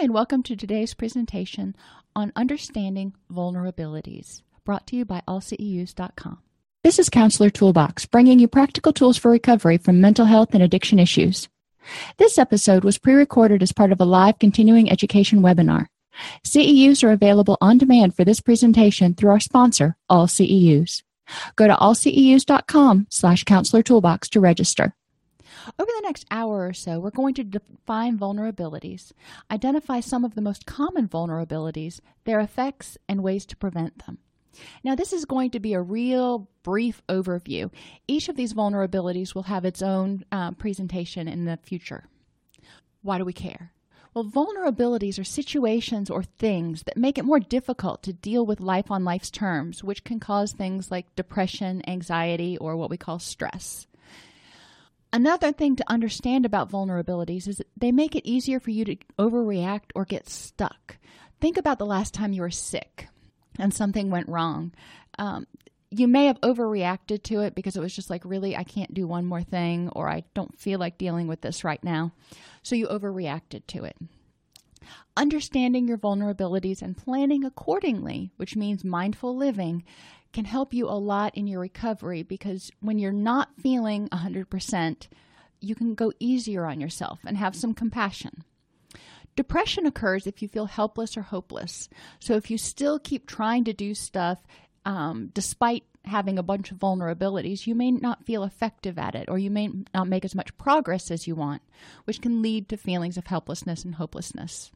And welcome to today's presentation on understanding vulnerabilities, brought to you by allceus.com. This is Counselor Toolbox, bringing you practical tools for recovery from mental health and addiction issues. This episode was pre recorded as part of a live continuing education webinar. CEUs are available on demand for this presentation through our sponsor, All CEUs. Go to allceus.com slash counselor toolbox to register. Over the next hour or so, we're going to define vulnerabilities, identify some of the most common vulnerabilities, their effects, and ways to prevent them. Now, this is going to be a real brief overview. Each of these vulnerabilities will have its own uh, presentation in the future. Why do we care? Well, vulnerabilities are situations or things that make it more difficult to deal with life on life's terms, which can cause things like depression, anxiety, or what we call stress. Another thing to understand about vulnerabilities is they make it easier for you to overreact or get stuck. Think about the last time you were sick and something went wrong. Um, you may have overreacted to it because it was just like, really, I can't do one more thing, or I don't feel like dealing with this right now. So you overreacted to it. Understanding your vulnerabilities and planning accordingly, which means mindful living, can help you a lot in your recovery because when you're not feeling 100%, you can go easier on yourself and have some compassion. Depression occurs if you feel helpless or hopeless. So if you still keep trying to do stuff um, despite having a bunch of vulnerabilities, you may not feel effective at it or you may not make as much progress as you want, which can lead to feelings of helplessness and hopelessness.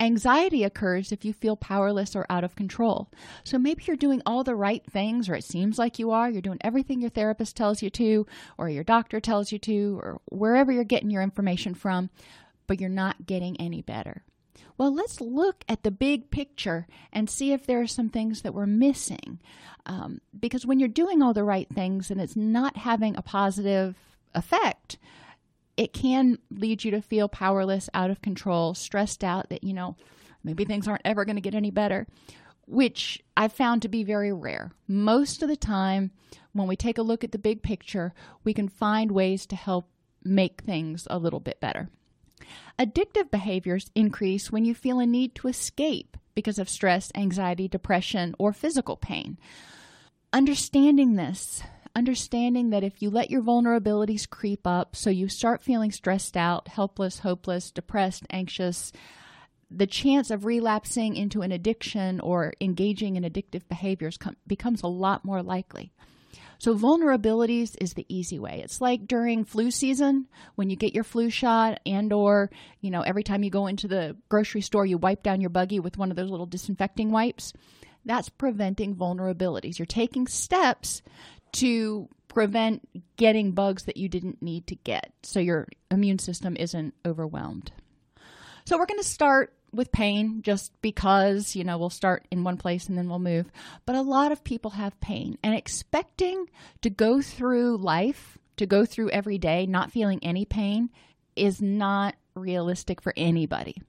Anxiety occurs if you feel powerless or out of control. So maybe you're doing all the right things, or it seems like you are. You're doing everything your therapist tells you to, or your doctor tells you to, or wherever you're getting your information from, but you're not getting any better. Well, let's look at the big picture and see if there are some things that we're missing. Um, because when you're doing all the right things and it's not having a positive effect, it can lead you to feel powerless, out of control, stressed out that, you know, maybe things aren't ever going to get any better, which I've found to be very rare. Most of the time, when we take a look at the big picture, we can find ways to help make things a little bit better. Addictive behaviors increase when you feel a need to escape because of stress, anxiety, depression, or physical pain. Understanding this understanding that if you let your vulnerabilities creep up, so you start feeling stressed out, helpless, hopeless, depressed, anxious, the chance of relapsing into an addiction or engaging in addictive behaviors com- becomes a lot more likely. So vulnerabilities is the easy way. It's like during flu season when you get your flu shot and or, you know, every time you go into the grocery store you wipe down your buggy with one of those little disinfecting wipes. That's preventing vulnerabilities. You're taking steps to prevent getting bugs that you didn't need to get so your immune system isn't overwhelmed. So, we're going to start with pain just because, you know, we'll start in one place and then we'll move. But a lot of people have pain and expecting to go through life, to go through every day not feeling any pain is not realistic for anybody.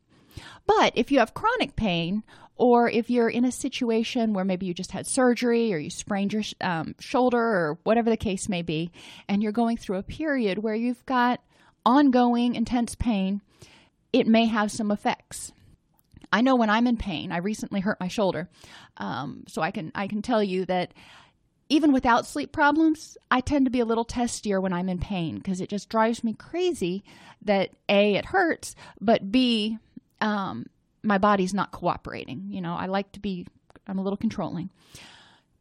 But if you have chronic pain, or if you're in a situation where maybe you just had surgery or you sprained your um, shoulder or whatever the case may be, and you're going through a period where you've got ongoing intense pain, it may have some effects. I know when I'm in pain, I recently hurt my shoulder, um, so I can I can tell you that even without sleep problems, I tend to be a little testier when I'm in pain because it just drives me crazy that a it hurts, but b um, my body's not cooperating. You know, I like to be, I'm a little controlling.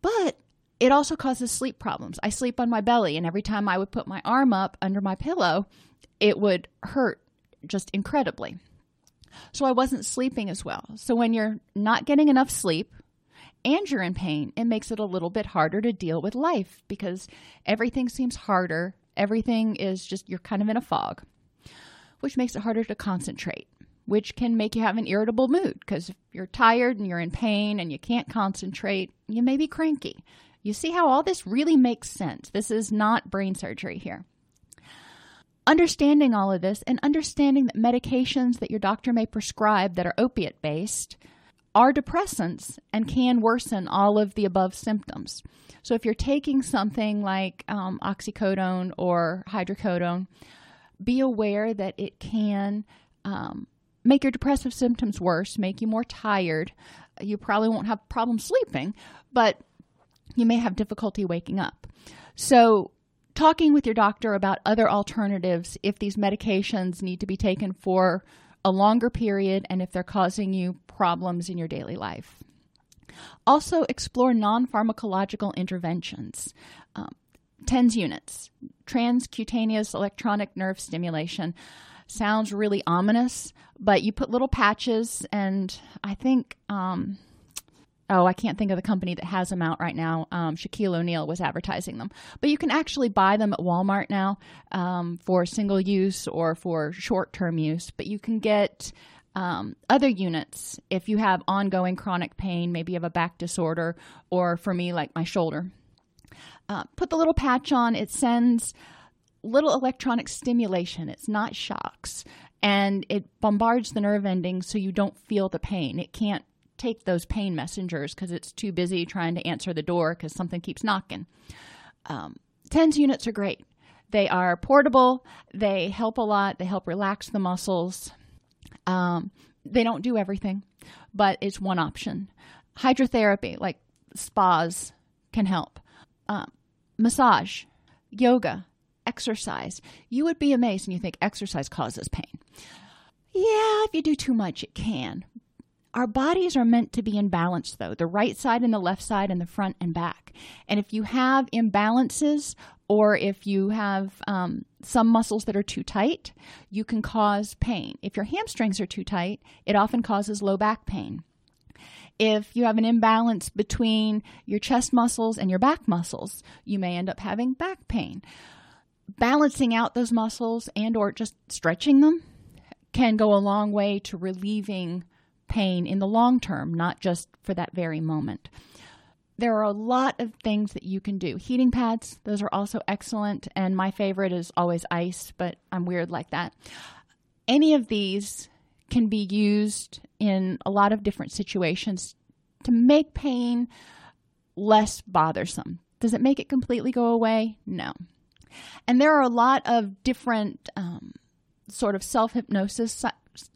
But it also causes sleep problems. I sleep on my belly, and every time I would put my arm up under my pillow, it would hurt just incredibly. So I wasn't sleeping as well. So when you're not getting enough sleep and you're in pain, it makes it a little bit harder to deal with life because everything seems harder Everything is just, you're kind of in a fog, which makes it harder to concentrate, which can make you have an irritable mood because if you're tired and you're in pain and you can't concentrate, you may be cranky. You see how all this really makes sense. This is not brain surgery here. Understanding all of this and understanding that medications that your doctor may prescribe that are opiate based are depressants and can worsen all of the above symptoms. So if you're taking something like um, oxycodone or hydrocodone, be aware that it can um, make your depressive symptoms worse, make you more tired. You probably won't have problems sleeping, but you may have difficulty waking up. So, talking with your doctor about other alternatives if these medications need to be taken for a longer period and if they're causing you problems in your daily life. Also, explore non pharmacological interventions. Um, TENS units, transcutaneous electronic nerve stimulation. Sounds really ominous, but you put little patches, and I think um, oh, I can't think of the company that has them out right now. Um, Shaquille O'Neal was advertising them, but you can actually buy them at Walmart now um, for single use or for short term use. But you can get um, other units if you have ongoing chronic pain, maybe you have a back disorder, or for me, like my shoulder. Uh, put the little patch on. It sends little electronic stimulation. It's not shocks. And it bombards the nerve endings so you don't feel the pain. It can't take those pain messengers because it's too busy trying to answer the door because something keeps knocking. Um, TENS units are great. They are portable, they help a lot, they help relax the muscles. Um, they don't do everything, but it's one option. Hydrotherapy, like spas, can help. Um, massage, yoga, exercise. You would be amazed and you think exercise causes pain. Yeah, if you do too much, it can. Our bodies are meant to be in balance, though the right side and the left side, and the front and back. And if you have imbalances, or if you have um, some muscles that are too tight, you can cause pain. If your hamstrings are too tight, it often causes low back pain. If you have an imbalance between your chest muscles and your back muscles, you may end up having back pain. Balancing out those muscles and or just stretching them can go a long way to relieving pain in the long term, not just for that very moment. There are a lot of things that you can do. Heating pads, those are also excellent. And my favorite is always ice, but I'm weird like that. Any of these can be used in a lot of different situations to make pain less bothersome. Does it make it completely go away? No. And there are a lot of different um, sort of self hypnosis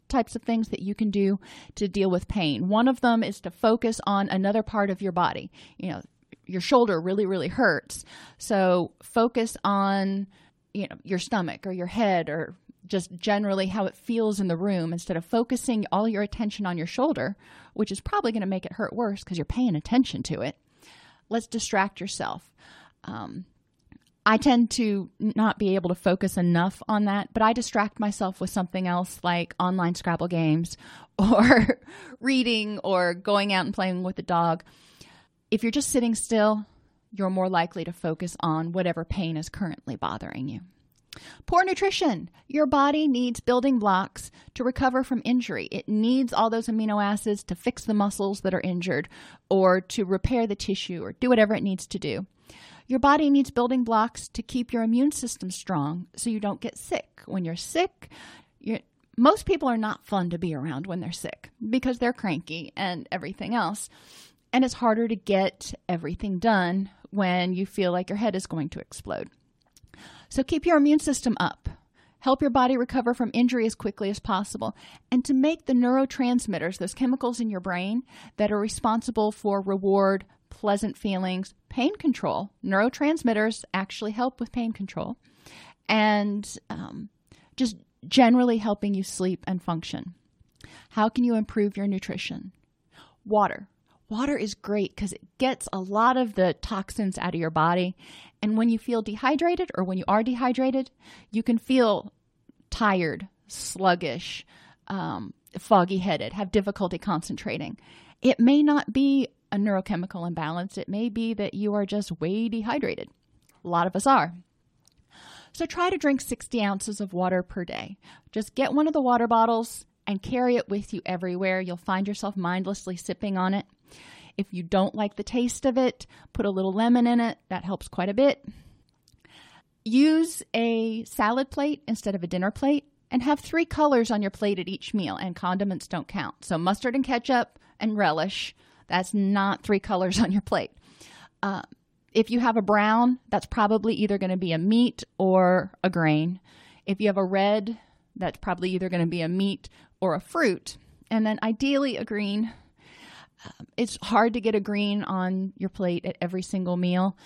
types of things that you can do to deal with pain. One of them is to focus on another part of your body. You know, your shoulder really, really hurts. So focus on, you know, your stomach or your head or just generally how it feels in the room instead of focusing all your attention on your shoulder, which is probably going to make it hurt worse because you're paying attention to it. Let's distract yourself. Um, I tend to not be able to focus enough on that, but I distract myself with something else like online Scrabble games or reading or going out and playing with the dog. If you're just sitting still, you're more likely to focus on whatever pain is currently bothering you. Poor nutrition. Your body needs building blocks to recover from injury. It needs all those amino acids to fix the muscles that are injured or to repair the tissue or do whatever it needs to do. Your body needs building blocks to keep your immune system strong so you don't get sick. When you're sick, you're, most people are not fun to be around when they're sick because they're cranky and everything else. And it's harder to get everything done when you feel like your head is going to explode. So keep your immune system up. Help your body recover from injury as quickly as possible. And to make the neurotransmitters, those chemicals in your brain that are responsible for reward, pleasant feelings, pain control. Neurotransmitters actually help with pain control and um, just generally helping you sleep and function. How can you improve your nutrition? Water. Water is great because it gets a lot of the toxins out of your body. And when you feel dehydrated or when you are dehydrated, you can feel tired, sluggish, um, foggy headed, have difficulty concentrating. It may not be a neurochemical imbalance. It may be that you are just way dehydrated. A lot of us are. So try to drink 60 ounces of water per day. Just get one of the water bottles and carry it with you everywhere. You'll find yourself mindlessly sipping on it. If you don't like the taste of it, put a little lemon in it. That helps quite a bit. Use a salad plate instead of a dinner plate and have three colors on your plate at each meal, and condiments don't count. So, mustard and ketchup and relish, that's not three colors on your plate. Uh, if you have a brown, that's probably either going to be a meat or a grain. If you have a red, that's probably either going to be a meat or a fruit. And then ideally a green. Um, it's hard to get a green on your plate at every single meal,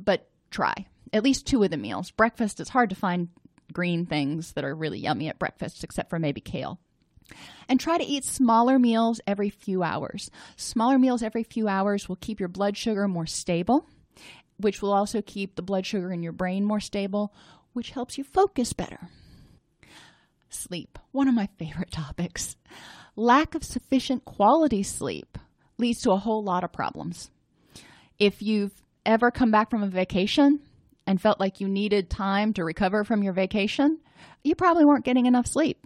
but try at least two of the meals. Breakfast, it's hard to find green things that are really yummy at breakfast, except for maybe kale. And try to eat smaller meals every few hours. Smaller meals every few hours will keep your blood sugar more stable, which will also keep the blood sugar in your brain more stable, which helps you focus better. Sleep, one of my favorite topics. Lack of sufficient quality sleep leads to a whole lot of problems. If you've ever come back from a vacation and felt like you needed time to recover from your vacation, you probably weren't getting enough sleep.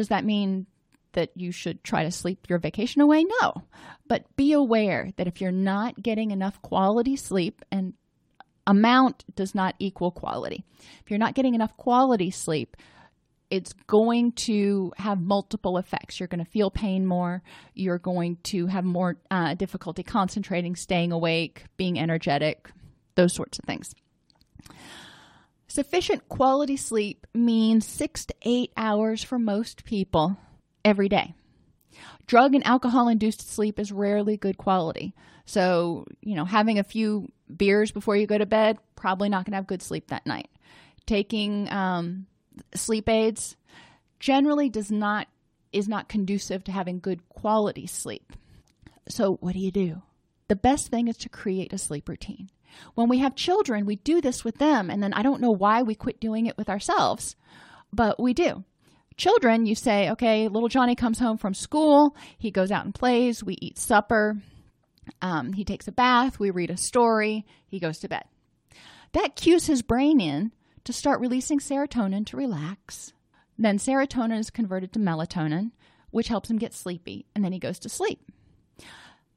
Does that mean that you should try to sleep your vacation away? No. But be aware that if you're not getting enough quality sleep, and amount does not equal quality, if you're not getting enough quality sleep, it's going to have multiple effects. You're going to feel pain more. You're going to have more uh, difficulty concentrating, staying awake, being energetic, those sorts of things. Sufficient quality sleep means six to eight hours for most people every day. Drug and alcohol induced sleep is rarely good quality. So, you know, having a few beers before you go to bed, probably not going to have good sleep that night. Taking um, sleep aids generally does not is not conducive to having good quality sleep. So, what do you do? The best thing is to create a sleep routine. When we have children, we do this with them, and then I don't know why we quit doing it with ourselves, but we do. Children, you say, okay, little Johnny comes home from school, he goes out and plays, we eat supper, um, he takes a bath, we read a story, he goes to bed. That cues his brain in to start releasing serotonin to relax. Then serotonin is converted to melatonin, which helps him get sleepy, and then he goes to sleep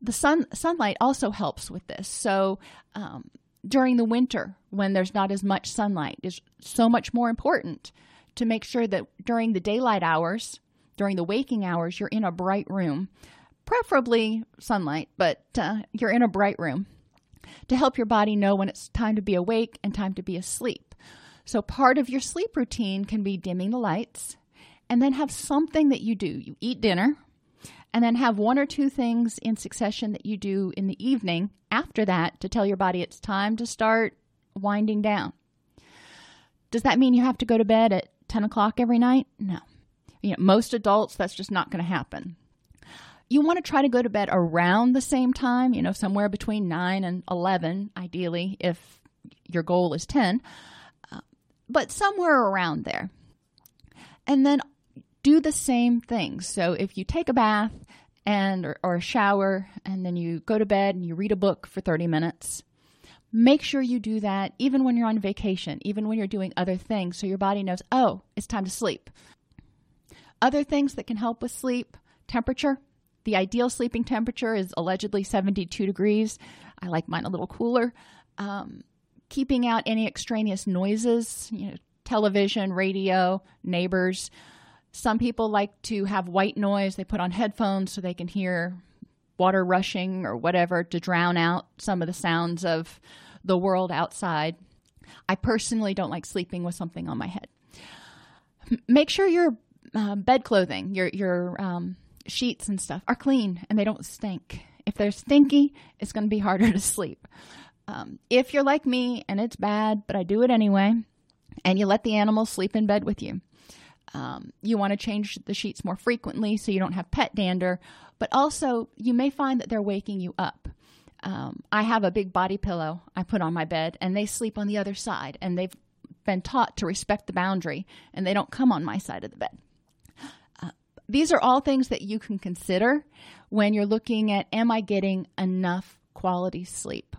the sun sunlight also helps with this. So um, during the winter, when there's not as much sunlight, is so much more important to make sure that during the daylight hours, during the waking hours, you're in a bright room, preferably sunlight, but uh, you're in a bright room to help your body know when it's time to be awake and time to be asleep. So part of your sleep routine can be dimming the lights and then have something that you do. You eat dinner, and then have one or two things in succession that you do in the evening after that to tell your body it's time to start winding down. Does that mean you have to go to bed at 10 o'clock every night? No. You know, most adults, that's just not going to happen. You want to try to go to bed around the same time, you know, somewhere between 9 and 11, ideally, if your goal is 10, uh, but somewhere around there. And then do the same things. So if you take a bath and or, a shower and then you go to bed and you read a book for 30 minutes, make sure you do that even when you're on vacation, even when you're doing other things so your body knows, "Oh, it's time to sleep." Other things that can help with sleep, temperature. The ideal sleeping temperature is allegedly 72 degrees. I like mine a little cooler. Um, keeping out any extraneous noises, you know, television, radio, neighbors. Some people like to have white noise. They put on headphones so they can hear water rushing or whatever to drown out some of the sounds of the world outside. I personally don't like sleeping with something on my head. Make sure your uh, bed clothing, your your um, sheets and stuff are clean and they don't stink. If they're stinky, it's going to be harder to sleep. Um, if you're like me and it's bad, but I do it anyway, and you let the animals sleep in bed with you, um, you want to change the sheets more frequently so you don't have pet dander, but also you may find that they're waking you up. Um, I have a big body pillow I put on my bed, and they sleep on the other side, and they've been taught to respect the boundary, and they don't come on my side of the bed. Uh, these are all things that you can consider when you're looking at am I getting enough quality sleep?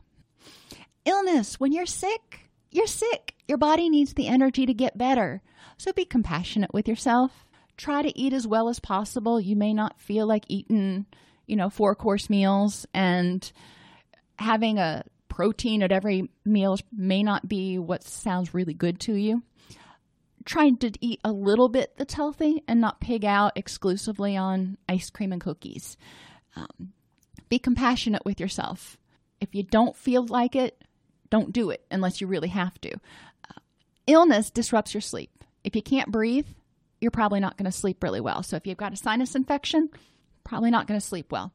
Illness, when you're sick, you're sick. Your body needs the energy to get better. So be compassionate with yourself. Try to eat as well as possible. You may not feel like eating, you know, four course meals and having a protein at every meal may not be what sounds really good to you. Trying to eat a little bit that's healthy and not pig out exclusively on ice cream and cookies. Um, be compassionate with yourself. If you don't feel like it, don't do it unless you really have to. Uh, illness disrupts your sleep. If you can't breathe, you're probably not going to sleep really well. So if you've got a sinus infection, probably not going to sleep well,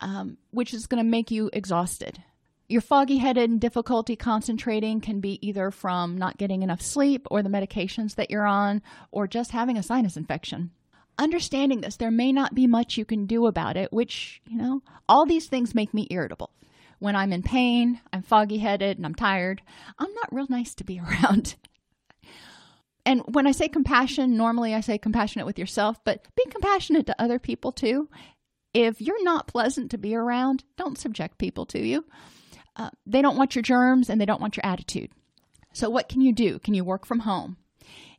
um, which is going to make you exhausted. Your foggy headed and difficulty concentrating can be either from not getting enough sleep or the medications that you're on or just having a sinus infection. Understanding this, there may not be much you can do about it, which, you know, all these things make me irritable. When I'm in pain, I'm foggy headed, and I'm tired, I'm not real nice to be around. and when I say compassion, normally I say compassionate with yourself, but be compassionate to other people too. If you're not pleasant to be around, don't subject people to you. Uh, they don't want your germs and they don't want your attitude. So, what can you do? Can you work from home?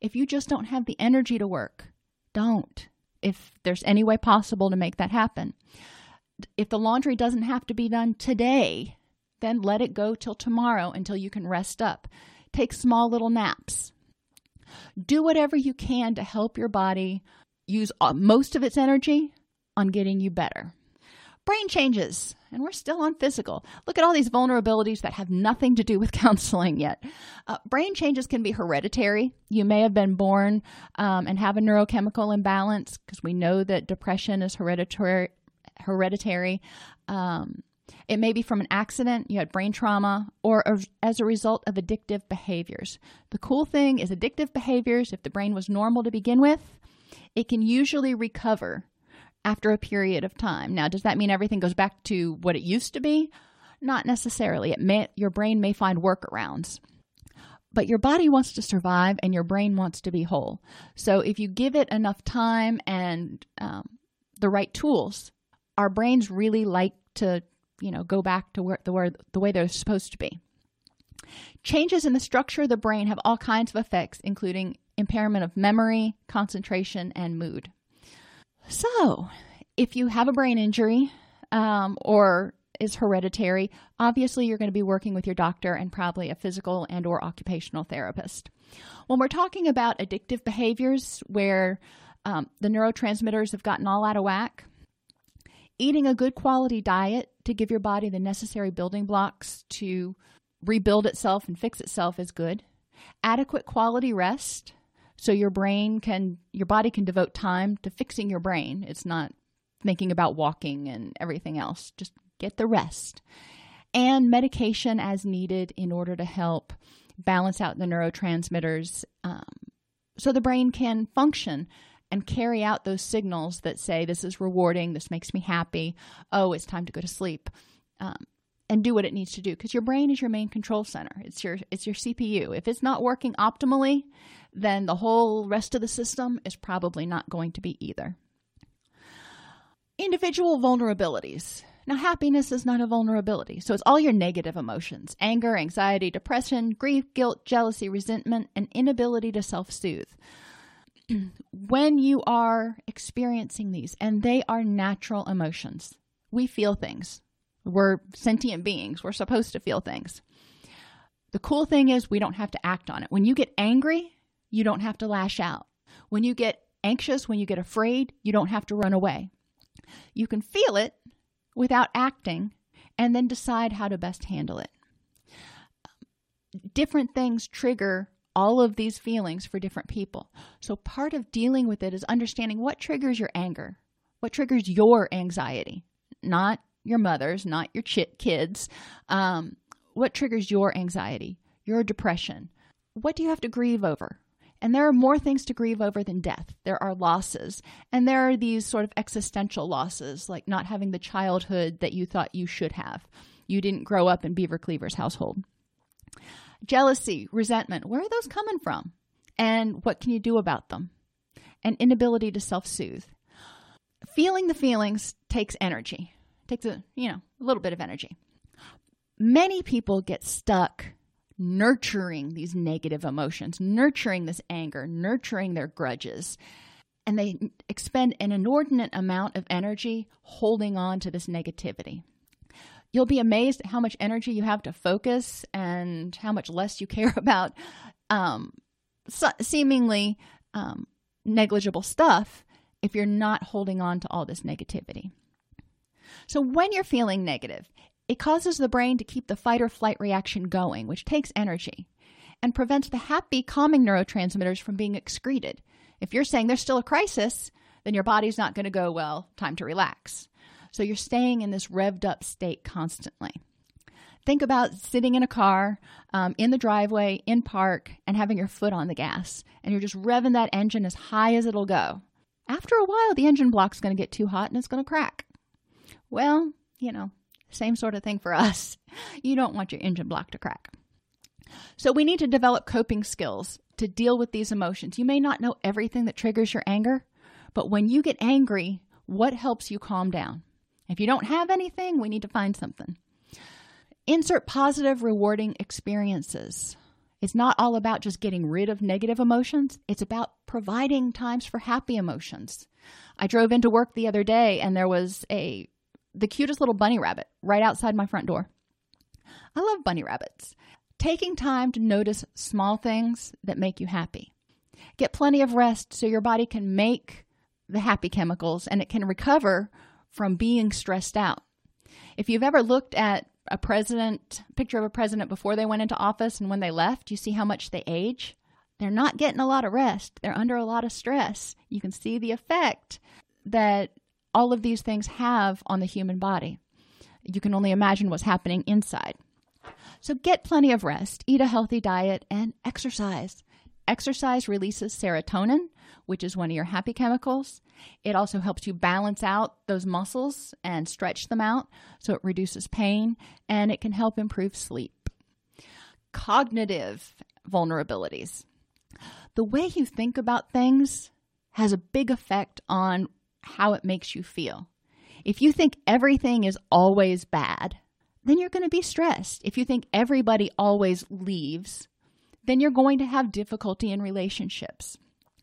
If you just don't have the energy to work, don't. If there's any way possible to make that happen. If the laundry doesn't have to be done today, then let it go till tomorrow until you can rest up. Take small little naps. Do whatever you can to help your body use uh, most of its energy on getting you better. Brain changes, and we're still on physical. Look at all these vulnerabilities that have nothing to do with counseling yet. Uh, brain changes can be hereditary. You may have been born um, and have a neurochemical imbalance because we know that depression is hereditary. Hereditary. Um, it may be from an accident, you had brain trauma, or as a result of addictive behaviors. The cool thing is, addictive behaviors, if the brain was normal to begin with, it can usually recover after a period of time. Now, does that mean everything goes back to what it used to be? Not necessarily. It may, your brain may find workarounds. But your body wants to survive and your brain wants to be whole. So if you give it enough time and um, the right tools, our brains really like to, you know, go back to where the, the way they're supposed to be. Changes in the structure of the brain have all kinds of effects, including impairment of memory, concentration, and mood. So, if you have a brain injury um, or is hereditary, obviously you're going to be working with your doctor and probably a physical and or occupational therapist. When we're talking about addictive behaviors where um, the neurotransmitters have gotten all out of whack, eating a good quality diet to give your body the necessary building blocks to rebuild itself and fix itself is good. Adequate quality rest so your brain can your body can devote time to fixing your brain. It's not thinking about walking and everything else. Just get the rest. And medication as needed in order to help balance out the neurotransmitters um, so the brain can function and carry out those signals that say this is rewarding. This makes me happy. Oh it's time to go to sleep. Um, and do what it needs to do because your brain is your main control center. It's your it's your cpu if it's not working optimally then the whole rest of the system is probably not going to be either. Individual vulnerabilities. Now happiness is not a vulnerability so it's all your negative emotions. Anger anxiety depression grief guilt jealousy resentment and inability to self-soothe when you are experiencing these and they are natural emotions we feel things we're sentient beings. We're supposed to feel things. The cool thing is, we don't have to act on it. When you get angry, you don't have to lash out. When you get anxious, when you get afraid, you don't have to run away. You can feel it without acting and then decide how to best handle it. Different things trigger all of these feelings for different people. So, part of dealing with it is understanding what triggers your anger, what triggers your anxiety, not your mother's, not your ch- kids. Um, what triggers your anxiety, your depression? What do you have to grieve over? And there are more things to grieve over than death. There are losses. And there are these sort of existential losses, like not having the childhood that you thought you should have. You didn't grow up in Beaver Cleaver's household. Jealousy, resentment, where are those coming from? And what can you do about them? And inability to self soothe. Feeling the feelings takes energy takes a you know a little bit of energy many people get stuck nurturing these negative emotions, nurturing this anger, nurturing their grudges. And they expend an inordinate amount of energy holding on to this negativity. You'll be amazed at how much energy you have to focus and how much less you care about um, seemingly um, negligible stuff if you're not holding on to all this negativity. So, when you're feeling negative, it causes the brain to keep the fight or flight reaction going, which takes energy and prevents the happy, calming neurotransmitters from being excreted. If you're saying there's still a crisis, then your body's not going to go, well, time to relax. So you're staying in this revved up state constantly. Think about sitting in a car, um, in the driveway, in park, and having your foot on the gas, and you're just revving that engine as high as it'll go. After a while, the engine block's going to get too hot and it's going to crack. Well, you know, same sort of thing for us. You don't want your engine block to crack. So we need to develop coping skills to deal with these emotions. You may not know everything that triggers your anger, but when you get angry, what helps you calm down? If you don't have anything, we need to find something. Insert positive, rewarding experiences. It's not all about just getting rid of negative emotions, it's about providing times for happy emotions. I drove into work the other day and there was a the cutest little bunny rabbit right outside my front door. I love bunny rabbits. Taking time to notice small things that make you happy. Get plenty of rest so your body can make the happy chemicals and it can recover from being stressed out. If you've ever looked at a president, picture of a president before they went into office and when they left, you see how much they age. They're not getting a lot of rest. They're under a lot of stress. You can see the effect that all of these things have on the human body. You can only imagine what's happening inside. So get plenty of rest, eat a healthy diet, and exercise. Exercise releases serotonin, which is one of your happy chemicals. It also helps you balance out those muscles and stretch them out, so it reduces pain and it can help improve sleep. Cognitive vulnerabilities. The way you think about things has a big effect on how it makes you feel. If you think everything is always bad, then you're going to be stressed. If you think everybody always leaves, then you're going to have difficulty in relationships.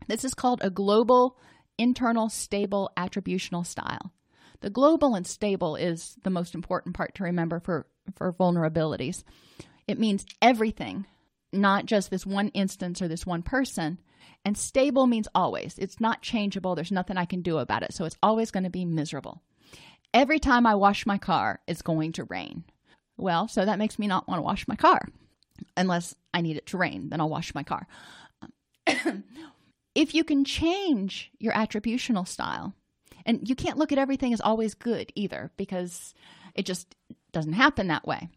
This is called a global, internal, stable attributional style. The global and stable is the most important part to remember for, for vulnerabilities. It means everything, not just this one instance or this one person. And stable means always. It's not changeable. There's nothing I can do about it. So it's always going to be miserable. Every time I wash my car, it's going to rain. Well, so that makes me not want to wash my car unless I need it to rain, then I'll wash my car. If you can change your attributional style, and you can't look at everything as always good either because it just doesn't happen that way.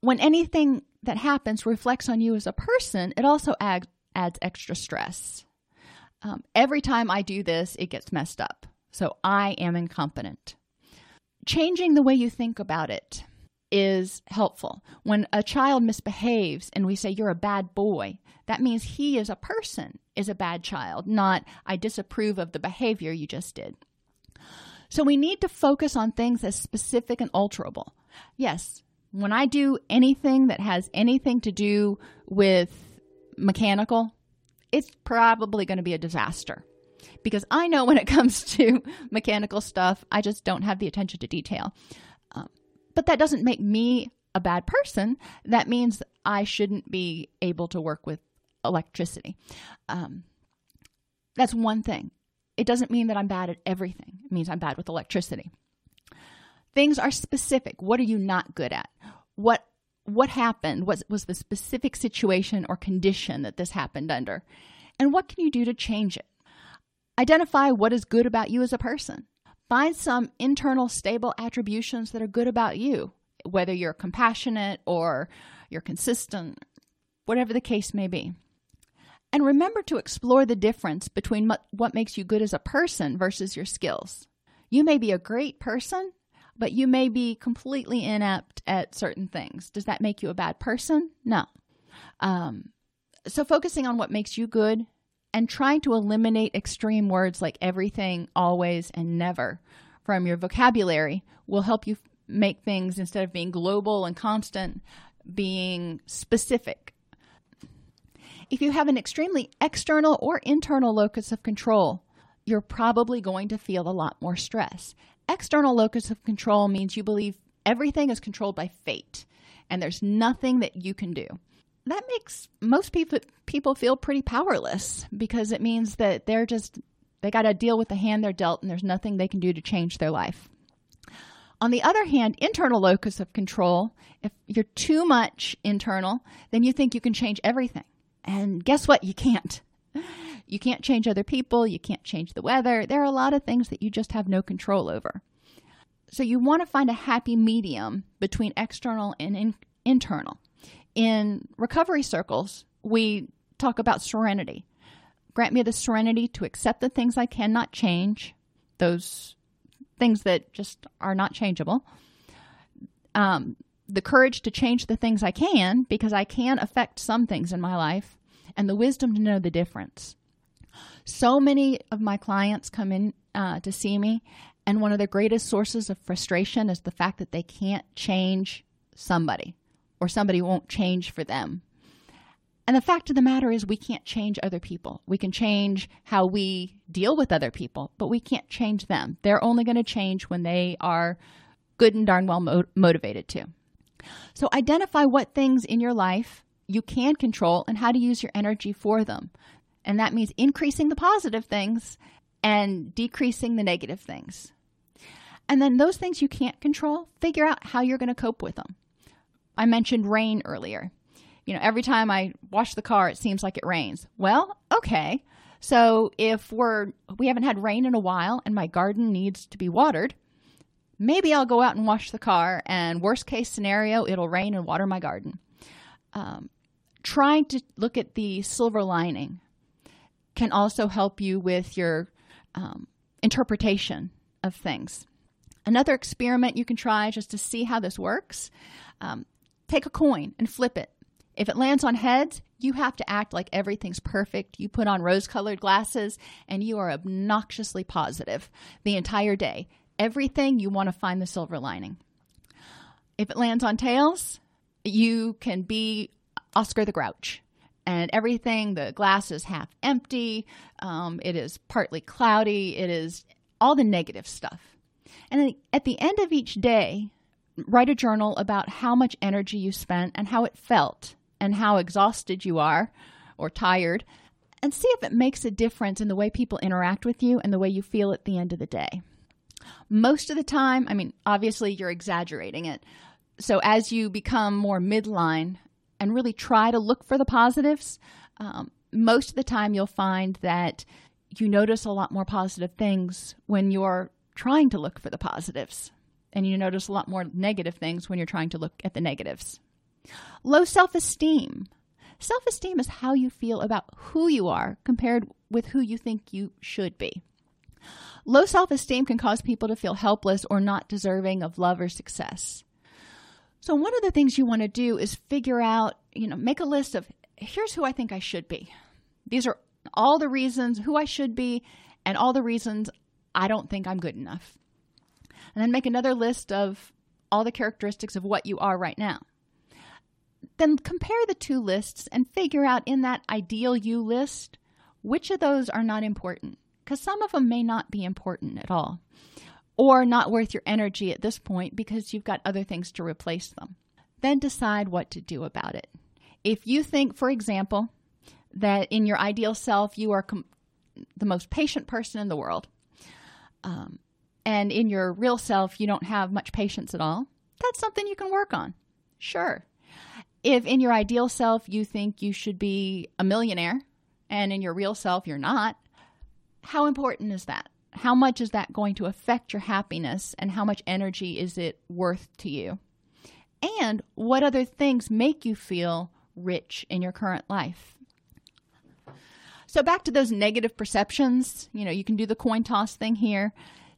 When anything that happens reflects on you as a person, it also ag- adds extra stress. Um, every time I do this, it gets messed up. So I am incompetent. Changing the way you think about it is helpful. When a child misbehaves and we say, You're a bad boy, that means he as a person is a bad child, not I disapprove of the behavior you just did. So we need to focus on things as specific and alterable. Yes, when I do anything that has anything to do with mechanical, it's probably going to be a disaster because I know when it comes to mechanical stuff, I just don't have the attention to detail. But that doesn't make me a bad person. That means I shouldn't be able to work with electricity. Um, that's one thing. It doesn't mean that I'm bad at everything. It means I'm bad with electricity. Things are specific. What are you not good at? What what happened? What was the specific situation or condition that this happened under? And what can you do to change it? Identify what is good about you as a person. Find some internal stable attributions that are good about you, whether you're compassionate or you're consistent, whatever the case may be. And remember to explore the difference between what makes you good as a person versus your skills. You may be a great person, but you may be completely inept at certain things. Does that make you a bad person? No. Um, so, focusing on what makes you good and trying to eliminate extreme words like everything, always, and never from your vocabulary will help you make things instead of being global and constant being specific. If you have an extremely external or internal locus of control, you're probably going to feel a lot more stress. External locus of control means you believe everything is controlled by fate and there's nothing that you can do. That makes most people people feel pretty powerless because it means that they're just they got to deal with the hand they're dealt and there's nothing they can do to change their life. On the other hand, internal locus of control, if you're too much internal, then you think you can change everything. And guess what? You can't. You can't change other people. You can't change the weather. There are a lot of things that you just have no control over. So you want to find a happy medium between external and in- internal. In recovery circles, we talk about serenity. Grant me the serenity to accept the things I cannot change, those things that just are not changeable. Um, the courage to change the things I can because I can affect some things in my life, and the wisdom to know the difference. So many of my clients come in uh, to see me, and one of the greatest sources of frustration is the fact that they can't change somebody or somebody won't change for them. And the fact of the matter is, we can't change other people. We can change how we deal with other people, but we can't change them. They're only going to change when they are good and darn well mo- motivated to. So, identify what things in your life you can control and how to use your energy for them. And that means increasing the positive things and decreasing the negative things. And then those things you can't control, figure out how you're going to cope with them. I mentioned rain earlier. You know, every time I wash the car, it seems like it rains. Well, okay. So if we're we haven't had rain in a while and my garden needs to be watered, maybe I'll go out and wash the car. And worst case scenario, it'll rain and water my garden. Um, trying to look at the silver lining can also help you with your um, interpretation of things. Another experiment you can try just to see how this works um, take a coin and flip it. If it lands on heads, you have to act like everything's perfect. You put on rose colored glasses and you are obnoxiously positive the entire day. Everything you want to find the silver lining. If it lands on tails, you can be Oscar the Grouch and everything the glass is half empty um, it is partly cloudy it is all the negative stuff and at the end of each day write a journal about how much energy you spent and how it felt and how exhausted you are or tired and see if it makes a difference in the way people interact with you and the way you feel at the end of the day most of the time i mean obviously you're exaggerating it so as you become more midline and really try to look for the positives, um, most of the time you'll find that you notice a lot more positive things when you're trying to look for the positives. And you notice a lot more negative things when you're trying to look at the negatives. Low self esteem. Self esteem is how you feel about who you are compared with who you think you should be. Low self esteem can cause people to feel helpless or not deserving of love or success. So, one of the things you want to do is figure out, you know, make a list of here's who I think I should be. These are all the reasons who I should be and all the reasons I don't think I'm good enough. And then make another list of all the characteristics of what you are right now. Then compare the two lists and figure out in that ideal you list which of those are not important, because some of them may not be important at all or not worth your energy at this point because you've got other things to replace them. Then decide what to do about it. If you think, for example, that in your ideal self you are com- the most patient person in the world, um, and in your real self you don't have much patience at all, that's something you can work on. Sure. If in your ideal self you think you should be a millionaire, and in your real self you're not, how important is that? how much is that going to affect your happiness and how much energy is it worth to you? And what other things make you feel rich in your current life? So, back to those negative perceptions, you know, you can do the coin toss thing here.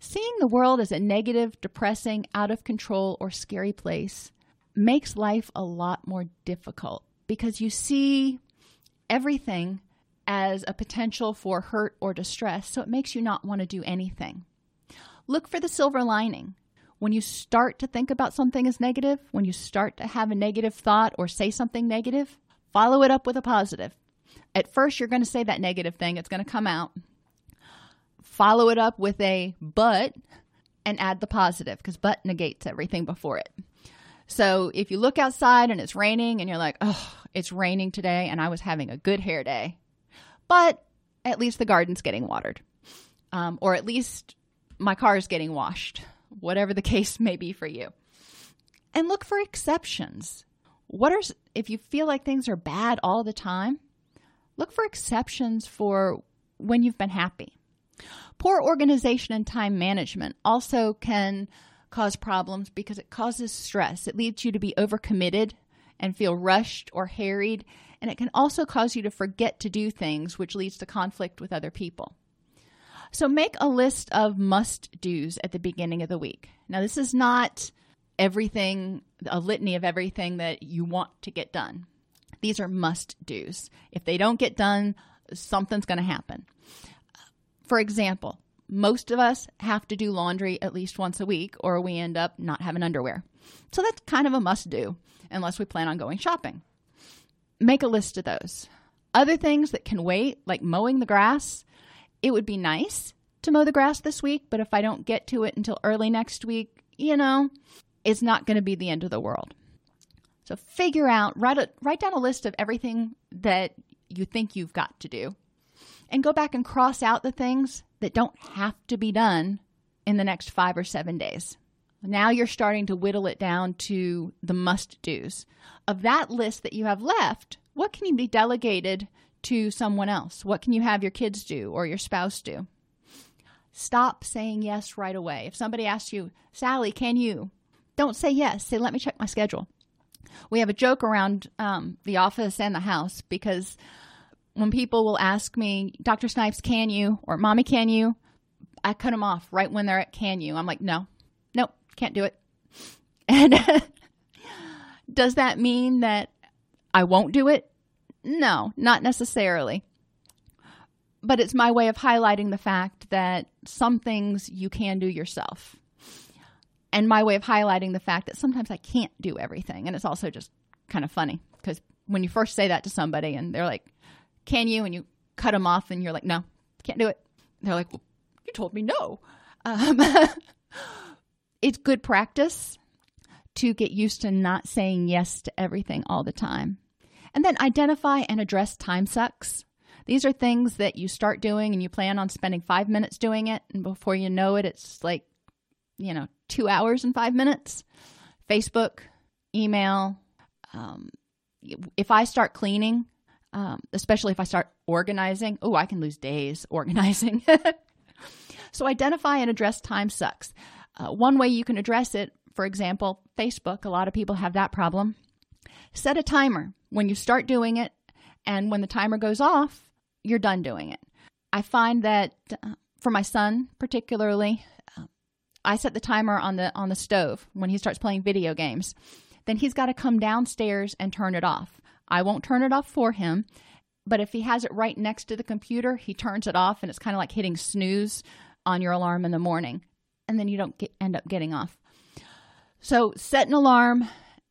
Seeing the world as a negative, depressing, out of control, or scary place makes life a lot more difficult because you see everything as a potential for hurt or distress, so it makes you not want to do anything. Look for the silver lining. when you start to think about something as negative, when you start to have a negative thought or say something negative, follow it up with a positive. At first, you're going to say that negative thing, it's going to come out. Follow it up with a but and add the positive because but negates everything before it. So if you look outside and it's raining and you're like, oh, it's raining today and I was having a good hair day, but at least the garden's getting watered, um, or at least my car is getting washed, whatever the case may be for you. And look for exceptions. What are, if you feel like things are bad all the time, look for exceptions for when you've been happy. Poor organization and time management also can cause problems because it causes stress. It leads you to be overcommitted and feel rushed or harried, and it can also cause you to forget to do things, which leads to conflict with other people. So make a list of must do's at the beginning of the week. Now, this is not everything, a litany of everything that you want to get done. These are must do's. If they don't get done, something's going to happen. For example, most of us have to do laundry at least once a week, or we end up not having underwear. So that's kind of a must do, unless we plan on going shopping. Make a list of those. Other things that can wait, like mowing the grass, it would be nice to mow the grass this week, but if I don't get to it until early next week, you know, it's not going to be the end of the world. So figure out, write, a, write down a list of everything that you think you've got to do and go back and cross out the things that don't have to be done in the next five or seven days. Now you're starting to whittle it down to the must do's. Of that list that you have left, what can you be delegated to someone else? What can you have your kids do or your spouse do? Stop saying yes right away. If somebody asks you, Sally, can you? Don't say yes. Say, let me check my schedule. We have a joke around um, the office and the house because when people will ask me, Dr. Snipes, can you? Or Mommy, can you? I cut them off right when they're at can you. I'm like, no, nope, can't do it. And does that mean that I won't do it? No, not necessarily. But it's my way of highlighting the fact that some things you can do yourself. And my way of highlighting the fact that sometimes I can't do everything. And it's also just kind of funny because when you first say that to somebody and they're like, can you? And you cut them off and you're like, no, can't do it. And they're like, well, you told me no. Um, it's good practice to get used to not saying yes to everything all the time. And then identify and address time sucks. These are things that you start doing and you plan on spending five minutes doing it. And before you know it, it's like, you know, two hours and five minutes. Facebook, email. Um, if I start cleaning, um, especially if I start organizing. Oh, I can lose days organizing. so identify and address time sucks. Uh, one way you can address it, for example, Facebook, a lot of people have that problem. Set a timer when you start doing it, and when the timer goes off, you're done doing it. I find that uh, for my son, particularly, uh, I set the timer on the on the stove when he starts playing video games. Then he's got to come downstairs and turn it off. I won't turn it off for him. But if he has it right next to the computer, he turns it off and it's kind of like hitting snooze on your alarm in the morning. And then you don't get, end up getting off. So set an alarm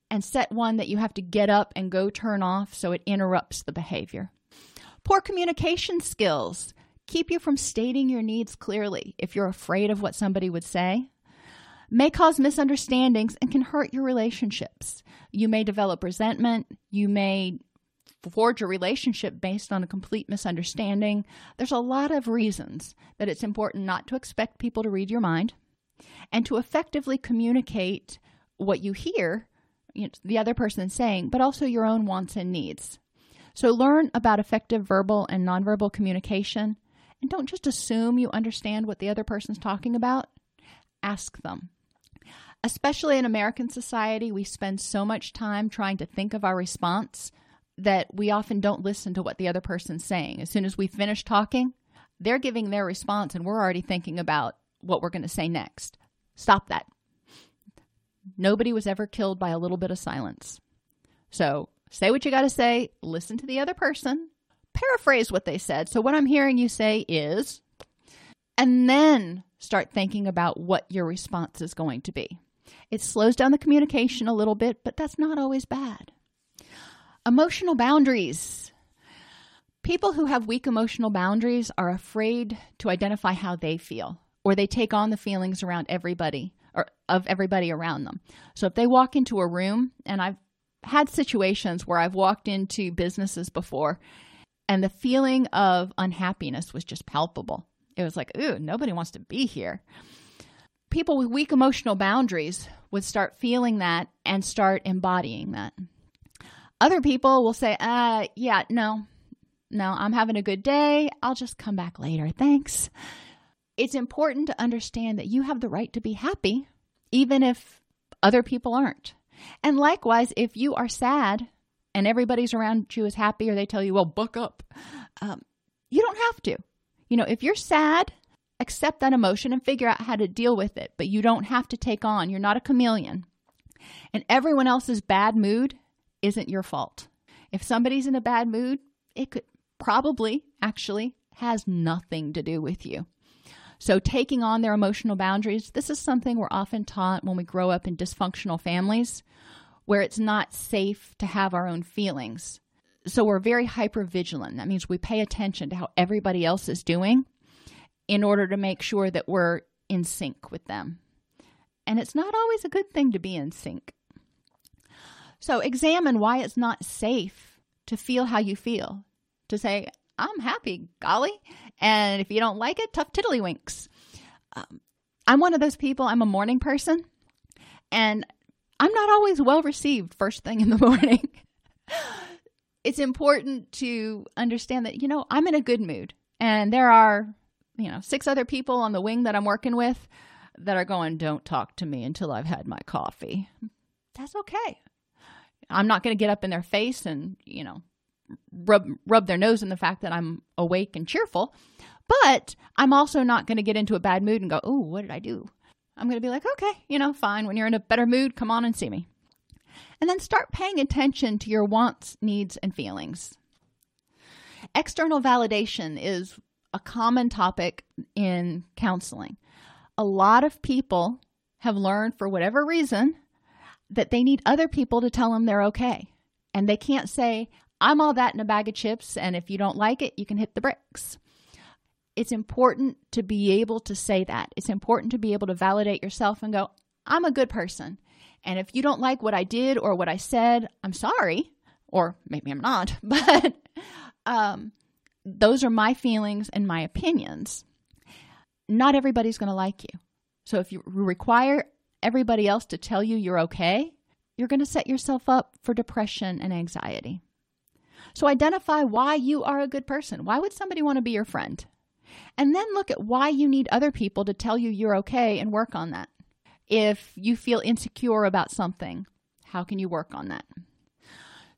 and set one that you have to get up and go turn off so it interrupts the behavior. Poor communication skills keep you from stating your needs clearly if you're afraid of what somebody would say may cause misunderstandings and can hurt your relationships. You may develop resentment. You may forge a relationship based on a complete misunderstanding. There's a lot of reasons that it's important not to expect people to read your mind and to effectively communicate what you hear you know, the other person saying, but also your own wants and needs. So learn about effective verbal and nonverbal communication and don't just assume you understand what the other person's talking about. Ask them. Especially in American society, we spend so much time trying to think of our response that we often don't listen to what the other person's saying. As soon as we finish talking, they're giving their response and we're already thinking about what we're going to say next. Stop that. Nobody was ever killed by a little bit of silence. So say what you got to say, listen to the other person, paraphrase what they said. So, what I'm hearing you say is, and then start thinking about what your response is going to be. It slows down the communication a little bit, but that's not always bad. Emotional boundaries. People who have weak emotional boundaries are afraid to identify how they feel, or they take on the feelings around everybody or of everybody around them. So if they walk into a room, and I've had situations where I've walked into businesses before, and the feeling of unhappiness was just palpable. It was like, ooh, nobody wants to be here. People with weak emotional boundaries would start feeling that and start embodying that. Other people will say, uh, yeah, no, no, I'm having a good day. I'll just come back later. Thanks. It's important to understand that you have the right to be happy, even if other people aren't. And likewise, if you are sad and everybody's around you is happy or they tell you, well, book up, um, you don't have to. You know, if you're sad, accept that emotion and figure out how to deal with it, but you don't have to take on. You're not a chameleon. And everyone else's bad mood isn't your fault. If somebody's in a bad mood, it could probably actually has nothing to do with you. So, taking on their emotional boundaries, this is something we're often taught when we grow up in dysfunctional families where it's not safe to have our own feelings so we're very hyper vigilant. That means we pay attention to how everybody else is doing in order to make sure that we're in sync with them. And it's not always a good thing to be in sync. So examine why it's not safe to feel how you feel. To say, I'm happy, golly. And if you don't like it, tough tiddlywinks. Um, I'm one of those people, I'm a morning person. And I'm not always well received first thing in the morning it's important to understand that, you know, I'm in a good mood and there are, you know, six other people on the wing that I'm working with that are going, don't talk to me until I've had my coffee. That's okay. I'm not going to get up in their face and, you know, rub rub their nose in the fact that I'm awake and cheerful. But I'm also not going to get into a bad mood and go, "Oh, what did I do?" I'm going to be like, "Okay, you know, fine. When you're in a better mood, come on and see me." And then start paying attention to your wants, needs, and feelings. External validation is a common topic in counseling. A lot of people have learned, for whatever reason, that they need other people to tell them they're okay. And they can't say, I'm all that in a bag of chips, and if you don't like it, you can hit the bricks. It's important to be able to say that. It's important to be able to validate yourself and go, I'm a good person. And if you don't like what I did or what I said, I'm sorry, or maybe I'm not, but um, those are my feelings and my opinions. Not everybody's going to like you. So if you require everybody else to tell you you're okay, you're going to set yourself up for depression and anxiety. So identify why you are a good person. Why would somebody want to be your friend? And then look at why you need other people to tell you you're okay and work on that. If you feel insecure about something, how can you work on that?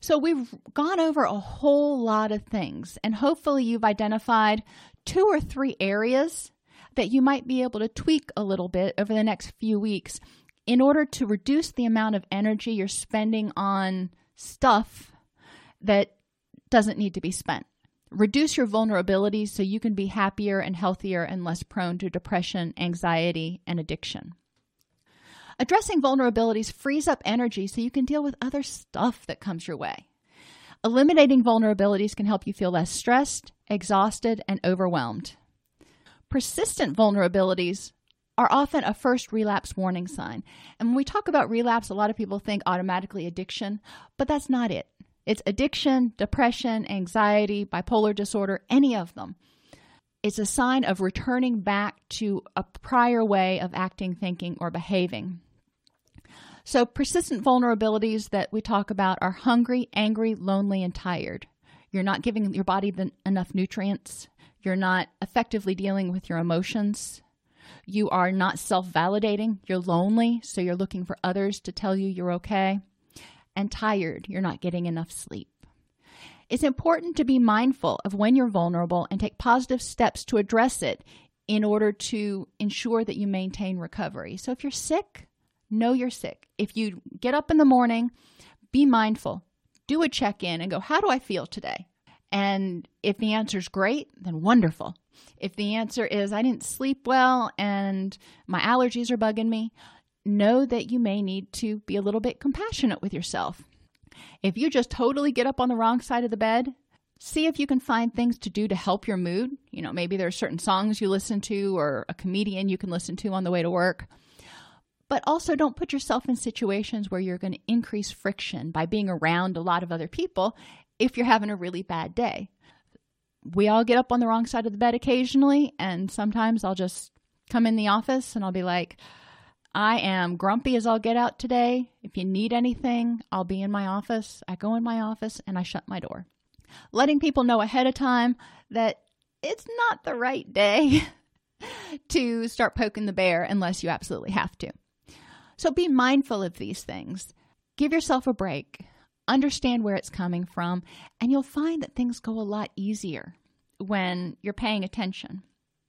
So, we've gone over a whole lot of things, and hopefully, you've identified two or three areas that you might be able to tweak a little bit over the next few weeks in order to reduce the amount of energy you're spending on stuff that doesn't need to be spent. Reduce your vulnerability so you can be happier and healthier and less prone to depression, anxiety, and addiction. Addressing vulnerabilities frees up energy so you can deal with other stuff that comes your way. Eliminating vulnerabilities can help you feel less stressed, exhausted, and overwhelmed. Persistent vulnerabilities are often a first relapse warning sign. And when we talk about relapse, a lot of people think automatically addiction, but that's not it. It's addiction, depression, anxiety, bipolar disorder, any of them. It's a sign of returning back to a prior way of acting, thinking, or behaving. So, persistent vulnerabilities that we talk about are hungry, angry, lonely, and tired. You're not giving your body the, enough nutrients. You're not effectively dealing with your emotions. You are not self validating. You're lonely, so you're looking for others to tell you you're okay. And tired, you're not getting enough sleep. It's important to be mindful of when you're vulnerable and take positive steps to address it in order to ensure that you maintain recovery. So if you're sick, know you're sick. If you get up in the morning, be mindful, do a check in and go, How do I feel today? And if the answer is great, then wonderful. If the answer is I didn't sleep well and my allergies are bugging me, know that you may need to be a little bit compassionate with yourself. If you just totally get up on the wrong side of the bed, see if you can find things to do to help your mood. You know, maybe there are certain songs you listen to or a comedian you can listen to on the way to work. But also, don't put yourself in situations where you're going to increase friction by being around a lot of other people if you're having a really bad day. We all get up on the wrong side of the bed occasionally, and sometimes I'll just come in the office and I'll be like, I am grumpy as I'll get out today. If you need anything, I'll be in my office. I go in my office and I shut my door. Letting people know ahead of time that it's not the right day to start poking the bear unless you absolutely have to. So be mindful of these things. Give yourself a break understand where it's coming from, and you'll find that things go a lot easier when you're paying attention.